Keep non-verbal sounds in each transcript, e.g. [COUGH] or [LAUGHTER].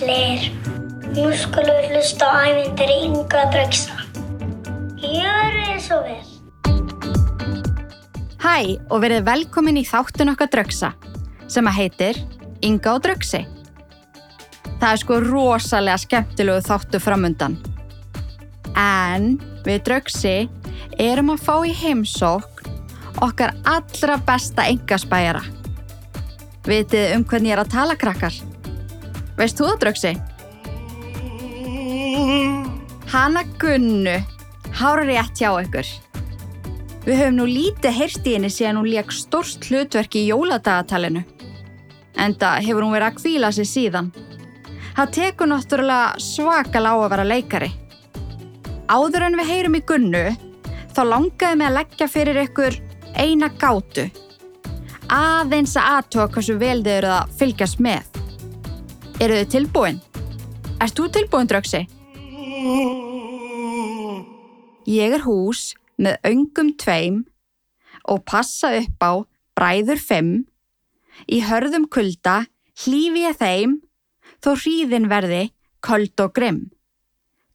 allir. Nú skulum við hlusta á ævindir Inga Dröggsa. Gjörið þið svo vel. Hæ og verið velkomin í þáttun okkar Dröggsa sem að heitir Inga og Dröggsi. Það er sko rosalega skemmtilegu þáttu framundan. En við Dröggsi erum að fá í heimsókn okkar allra besta engaspæjara. Vitið um hvernig ég er að tala krakkar? Veist þú það Dröggsi? Hanna Gunnu, hára rétt hjá ykkur. Við höfum nú lítið heyrst í henni síðan hún leik stórst hlutverk í jóladagatalinu. Enda hefur hún verið að kvíla sig síðan. Það tekur náttúrulega svakal á að vera leikari. Áður en við heyrum í Gunnu, þá langaði mig að leggja fyrir ykkur eina gátu. Aðeins að aðtóa hversu vel þið eru að fylgjast með. Eru þið tilbúin? Erst þú tilbúin, Dröksi? Ég er hús með öngum tveim og passa upp á bræður fimm. Í hörðum kulda hlýfi ég þeim þó hríðin verði köld og grimm.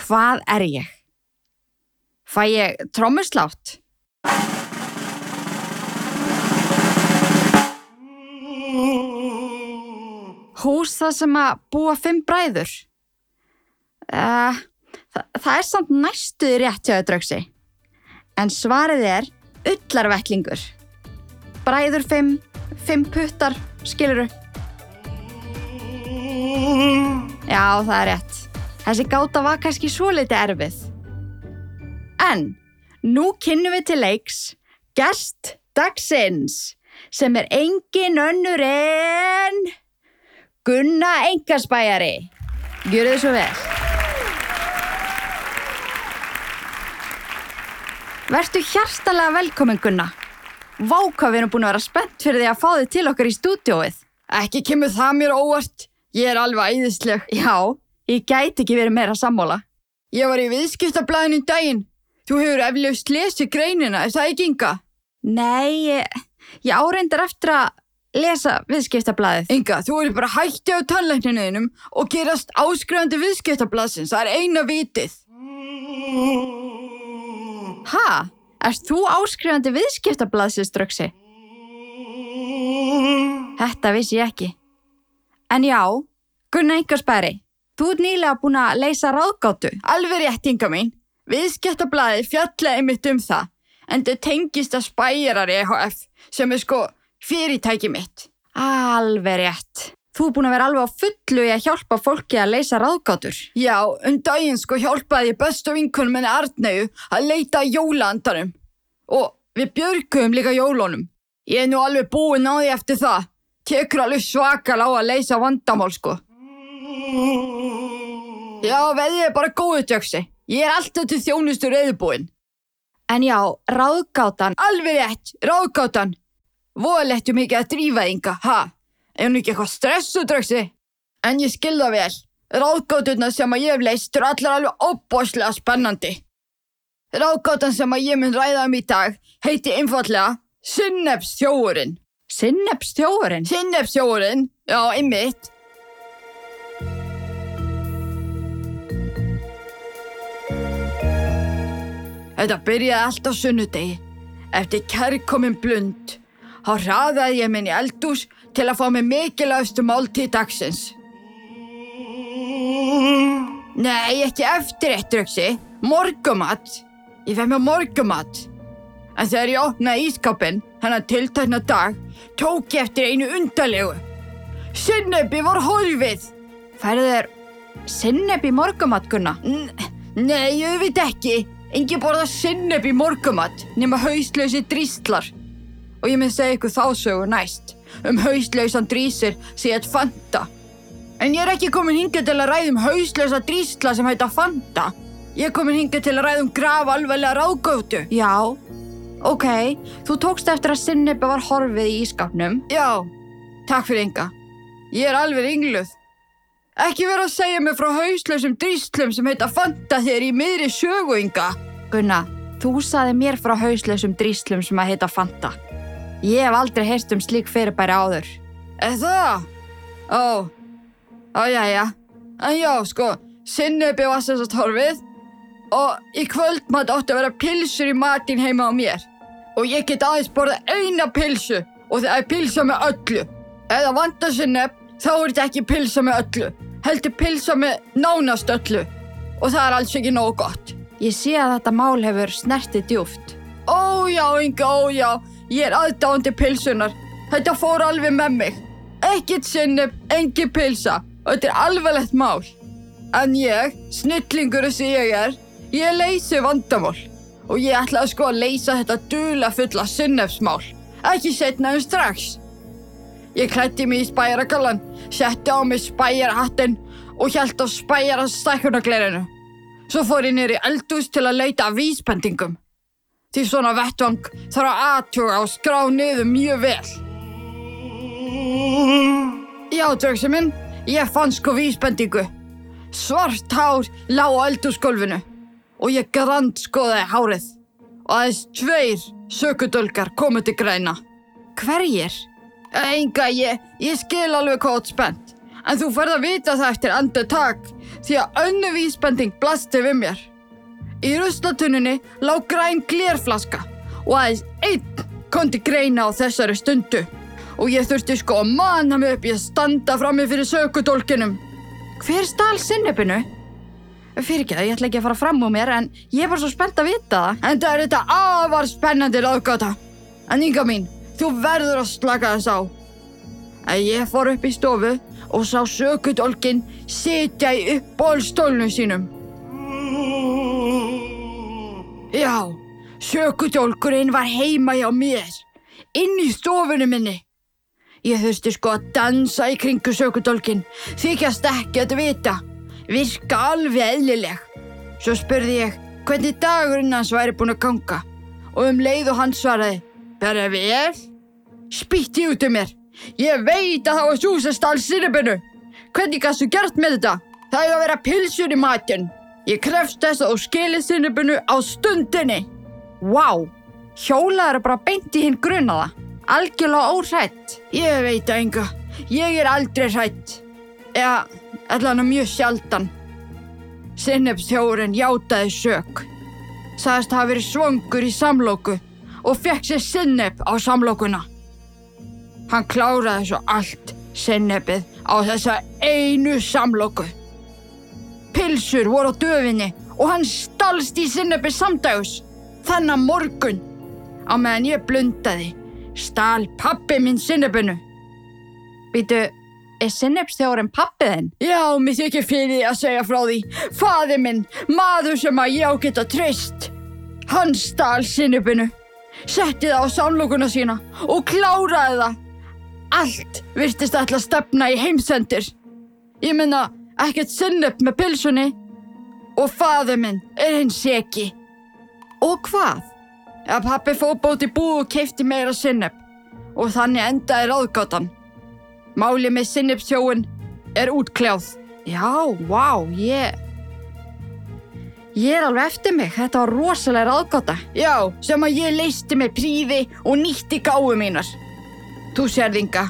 Hvað er ég? Fæ ég trómuslátt? Hús það sem að búa fimm bræður? Uh, það, það er samt næstuði rétt hjá þau draugsi. En svarið er ullarvettlingur. Bræður fimm, fimm puttar, skiluru. Já, það er rétt. Þessi gáta var kannski svo litið erfið. En nú kynnum við til leiks gest dagsins sem er engin önnur en Gunna Engarsbæjari. Gjör þið svo vel. Vertu hjartalega velkomin Gunna. Vá hvað við erum búin að vera spennt fyrir því að fá þið til okkar í stúdióið. Ekki kemur það mér óvart. Ég er alveg æðisleg. Já, ég gæti ekki verið meira sammála. Ég var í viðskiptablaðinu daginn. Þú hefur eflaust lesið greinina, er það ekki Inga? Nei, ég, ég áreindar eftir að lesa viðskiptablaðið. Inga, þú eru bara hætti á tannlækninuðinum og gerast áskrifandi viðskiptablaðsins. Það er eina vitið. Ha? Erst þú áskrifandi viðskiptablaðsins, Dröksi? Þetta vissi ég ekki. En já, Gunnar Engarsbæri, þú ert nýlega búin að leysa ráðgáttu. Alveg rétt, Inga mín. Viðskiptablaðið fjallaði mitt um það, en þau tengist að spæjarar EHF sem er sko fyrirtæki mitt. Alveg rétt. Þú er búin að vera alveg á fullu í að hjálpa fólki að leysa ráðgátur. Já, um daginn sko hjálpaði ég bestu vinkunum henni Arnegu að leita að jólaandarum. Og við björgum líka jólunum. Ég er nú alveg búinn á því eftir það. Tekur alveg svakal á að leysa vandamál sko. Já, veðið er bara góðu tjöksi. Ég er alltaf til þjónustur eðubúinn. En já, ráðgátan. Alveg rétt, ráðgátan. Voðalettu mikið að drífa þinga, ha? Er hún ekki eitthvað stressudragsi? En ég skilða vel. Ráðgáturna sem að ég hef leist eru allar alveg óbáslega spennandi. Ráðgátan sem að ég mun ræða um í dag heiti einfallega Sinnefstjóðurinn. Sinnefstjóðurinn? Sinnefstjóðurinn, já, einmitt. Þetta byrjaði allt á sunnudegi. Eftir kærkomin blund. Há hraðaði ég minn í eldús til að fá mig mikilvægstu máltíð dagsins. Nei, ekki eftir eitt dröksi. Morgumat. Ég fæ mér morgumat. En þegar ég opnaði ískapin, hennar tiltakna dag, tók ég eftir einu undarlegu. Sinnebi var horfið. Færðu þér sinneb í morgumat, Gunna? N nei, ég veit ekki. Engi borða sinneb í morgumat nema hauslausi dríslar. Og ég mynd segja ykkur þásögur næst um hauslausan drísir sem heit Fanta. En ég er ekki komin hinga til að ræða um hauslausa drísla sem heita Fanta. Ég er komin hinga til að ræða um graf alveglega ráðgótu. Já, ok. Þú tókst eftir að sinnebi var horfið í ískapnum. Já, takk fyrir Inga. Ég er alveg ringluð. Ekki vera að segja mig frá hauslausum dríslum sem heita Fanta þegar í miðri sögu, Inga. Gunna, þú saði mér frá hauslausum dríslum sem að heita Fanta. Ég hef aldrei heyrst um slík fyrirbæri áður. Það? Ó, ó, já, já. En já, sko, sinnebi var sem sagt horfið og í kvöldmat átti að vera pilsur í matinn heima á mér. Og ég get aðeins borða eina pilsu og það er pilsa með öllu. Ef það vantar sinneb, þá er þetta ekki pilsa með öllu. Heldur pilsa með nánast öllu. Og það er alls ekki nógu gott. Ég sé að þetta mál hefur snertið djúft. Ó já, Inga, ó já, ég er aðdáandi pilsunar. Þetta fór alveg með mig. Ekkert sinneb, engin pilsa. Og þetta er alveglegt mál. En ég, snillingur þessi ég er, ég leysi vandamál. Og ég ætlaði sko að leysa þetta dula fulla sinnebsmál. Ekki setna en strax. Ég klætti mig í spæjaragallan, setti á mig spæjarahattinn og hjælt á spæjarastækkunaglerinu. Svo fór ég í eldús til að leita vísbendingum. Því svona vettvang þarf að aðtjóra og skrá niður mjög vel. Já, drögsi minn, ég fann sko vísbendingu. Svart hár lá á eldúsgólfinu og ég grand skoðaði hárið. Og aðeins tveir sökudölgar komu til græna. Hverjir? Enga, ég, ég skil alveg ert spennt. En þú færð að vita það eftir endur takk því að önnu vísbending blasti við mér. Í ruslatunninni lá græn glérflaska og aðeins einn kom til greina á þessari stundu. Og ég þurfti sko að manna mig upp í að standa frammi fyrir sökudólkinum. Hver stál sinnebinu? Fyrir ekki að ég ætla ekki að fara fram úr mér en ég er bara svo spennt að vita það. En það er þetta afar spennandi ráðgáta. En Inga mín, þú verður að slaka þess á. En ég fór upp í stofu og sá sökudólkin sitja í uppbólstólnu sínum. Já, sökudólkurinn var heima hjá mér, inn í stofunni minni. Ég þurfti sko að dansa í kringu sökudólkin, þykjast ekki að vita, virka alveg eðlileg. Svo spurði ég hvernig dagurinn hans væri búinn að ganga og um leið og hann svaraði, bara vel? Spýtti út um mér. Ég veit að það var þú sem stál sinnebinu. Hvernig gæstu gert með þetta? Það er að vera pilsur í matinn. Ég krefst þess þú skilir sinnebinu á stundinni. Vá, hjólaður er bara beint í hinn grunaða. Algjörlega óhrætt. Ég veit það enga. Ég er aldrei hrætt. Eða, allan mjög sjaldan. Sinnebstjórin játaði sök. Sagðist hafa verið svongur í samlóku og fekk sér sinneb á samlókuna. Hann kláraði svo allt sinnebið á þessa einu samlóku. Pilsur voru á döfinni og hann stalst í sinnebi samdags. Þannig morgun, á meðan ég blundaði, stal pappi minn sinnebinu. Býtu, er sinnebstjórin pappiðinn? Já, mér þykir fyrir því að segja frá því. Faði minn, maður sem að ég á geta treyst. Hann stal sinnebinu, setti það á samlokuna sína og kláraði það. Allt virtist að stefna í heimsendir. Ég menna, ekkert sinneb með pilsunni. Og faði minn er hinn seki. Og hvað? að pappi fór bóti búið og keipti meira sinneb og þannig endaði ráðgátan. Málið með sinnebstjóin er útkljáð. Já, vá, ég... Ég er alveg eftir mig, þetta var rosalega ráðgáta. Já, sem að ég leisti með príði og nýtti gáu mínar. Þú sérð Inga,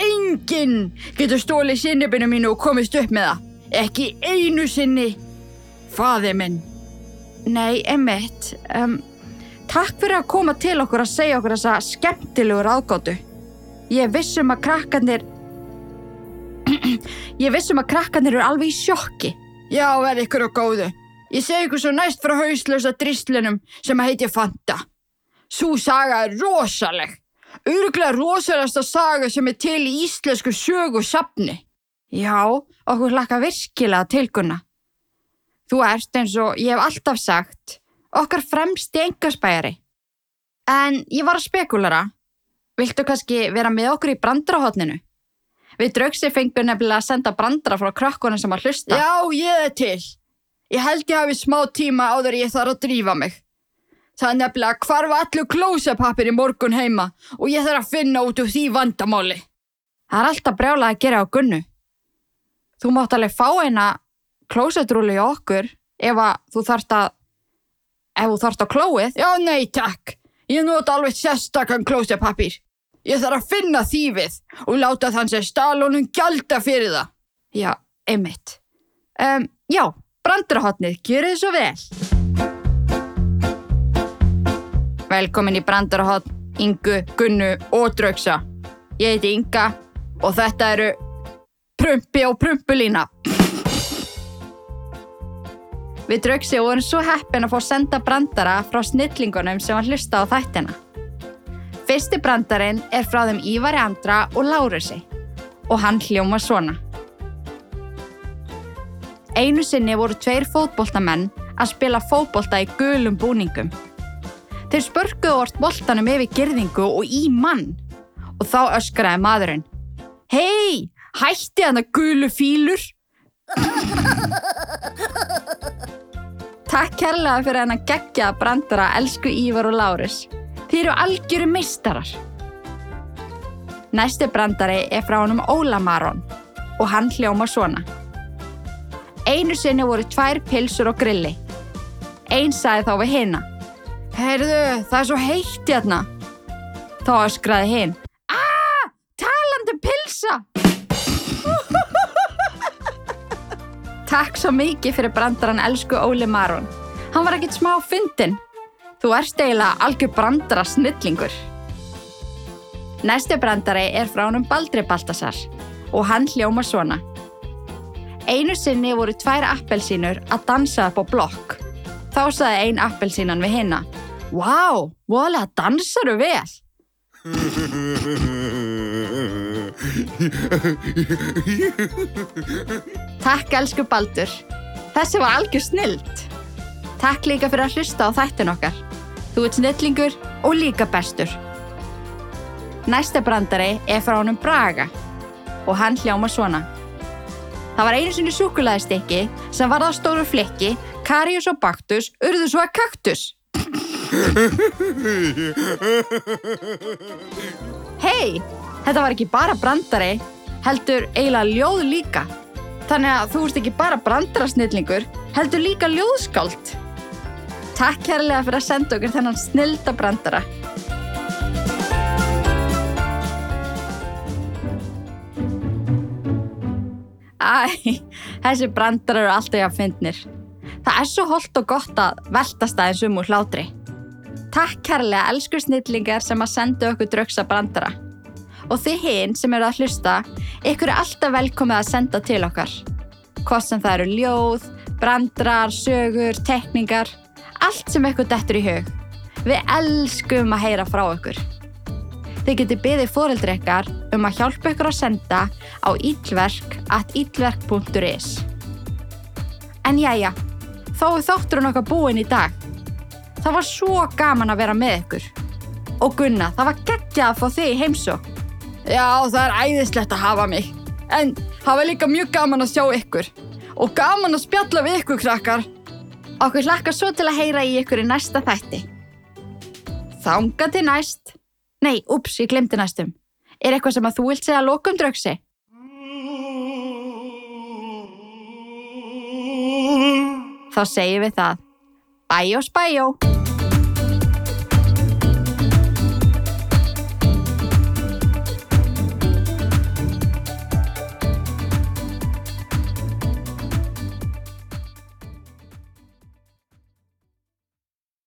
enginn getur stólið sinnebinu mínu og komist upp með það. Ekki einu sinni, faði minn. Nei, emitt, um, takk fyrir að koma til okkur að segja okkur þessa skemmtilegu ráðgátu. Ég vissum að krakkarnir... [CLEARS THROAT] Ég vissum að krakkarnir eru alveg í sjokki. Já, verð ykkur og góðu. Ég segi ykkur svo næst frá hauslösa dristlinum sem að heiti Fanta. Sú saga er rosaleg. Öruglega rosalegasta saga sem er til í íslensku sögu sapni. Já, okkur hlakka virkilega tilgunna. Þú ert eins og ég hef alltaf sagt, okkar fremst í engaspæjari. En ég var að spekulara. Viltu kannski vera með okkur í brandrahotninu? Við draugsi fengum nefnilega að senda brandra frá krökkunum sem að hlusta. Já, ég er til. Ég held ég hafi smá tíma áður ég þarf að drífa mig. Það er nefnilega hvarf allur klósepappir í morgun heima og ég þarf að finna út úr því vandamáli. Það er alltaf brjálað að gera á gunnu. Þú mátt alveg fá eina klósetrúli í okkur ef að þú þarft að ef þú þarft á klóið. Já, nei, takk. Ég nota alveg sérstakann klósepappir. Ég þarf að finna þýfið og láta þann sem stalunum gjalda fyrir það. Já, einmitt. Um, já, brandarahotnið, gjörðu þið svo vel. Velkomin í brandarahot, Ingu, Gunnu og Draugsa. Ég heiti Inga og þetta eru Prumpi og Prumpulína. Við Draugsi vorum svo heppin að fá senda brandara frá snillingunum sem var hlusta á þættina. Fyrsti brandarinn er frá þeim Ívari Andra og Lárusi og hann hljóma svona. Einu sinni voru tveir fótboltamenn að spila fótbolta í gulum búningum. Þeir spörkuðu orð boltanum yfir girðingu og í mann og þá öskraði maðurinn. Hei, hætti hann að gulu fílur? Takk kærlega fyrir hann að gegja að brandara elsku Ívar og Lárus. Þið eru algjöru meistarar. Næsti brandari er frá honum Óla Maron og hann hljóma svona. Einu sinni voru tvær pilsur og grilli. Einn sagði þá við hinna. Heyrðu, það er svo heitt hérna. Þá öskraði hinn. Takk svo mikið fyrir brandaran elsku Óli Maron. Hann var ekkert smá fyndin. Þú ert eiginlega algjör brandara snillingur. Næsti brandari er frá honum Baldri Baltasar og hann hljóma svona. Einu sinni voru tvær appelsínur að dansa upp á blokk. Þá saði ein appelsínan við hinna. Vá, voðalega dansaru vel. [LAUGHS] Takk elsku Baldur. Þessi var algjör snild. Takk líka fyrir að hlusta á þættin okkar. Þú ert snillingur og líka bestur. Næsta brandari er frá honum Braga og hann hljóma svona. Það var einu sinni súkulæðistikki sem var það stóru flikki, Karius og Baktus urðu svo að kaktus. Hei, þetta var ekki bara brandari, heldur eiginlega ljóð líka. Þannig að þú ert ekki bara brandarasnillingur, heldur líka ljóðskáld. Takk kærlega fyrir að senda okkur þennan snilda brandara. Æ, þessi brandar eru alltaf jafn fyndnir. Það er svo holdt og gott að veltast aðeins um úr hlátri. Takk kærlega elsku snillingar sem að senda okkur draugsa brandara. Og þið hinn sem eru að hlusta, ykkur er alltaf velkomið að senda til okkar. Hvort sem það eru ljóð, brandrar, sögur, tekningar, allt sem ykkur dettur í hug. Við elskum að heyra frá ykkur. Þið getið byggðið fóreldri ykkar um að hjálpa ykkur að senda á íllverk at íllverk.is En jæja, þá er þátturinn okkar búinn í dag. Það var svo gaman að vera með ykkur. Og Gunna, það var geggjað að fá þig í heimsók. Já, það er æðislegt að hafa mig. En það var líka mjög gaman að sjá ykkur. Og gaman að spjalla við ykkur, krakkar. Okkur hlakkar svo til að heyra í ykkur í næsta þætti. Þanga til næst. Nei, ups, ég glemdi næstum. Er eitthvað sem að þú vilt segja að lokum draugsi? Þá segjum við það. Bæjó spæjó!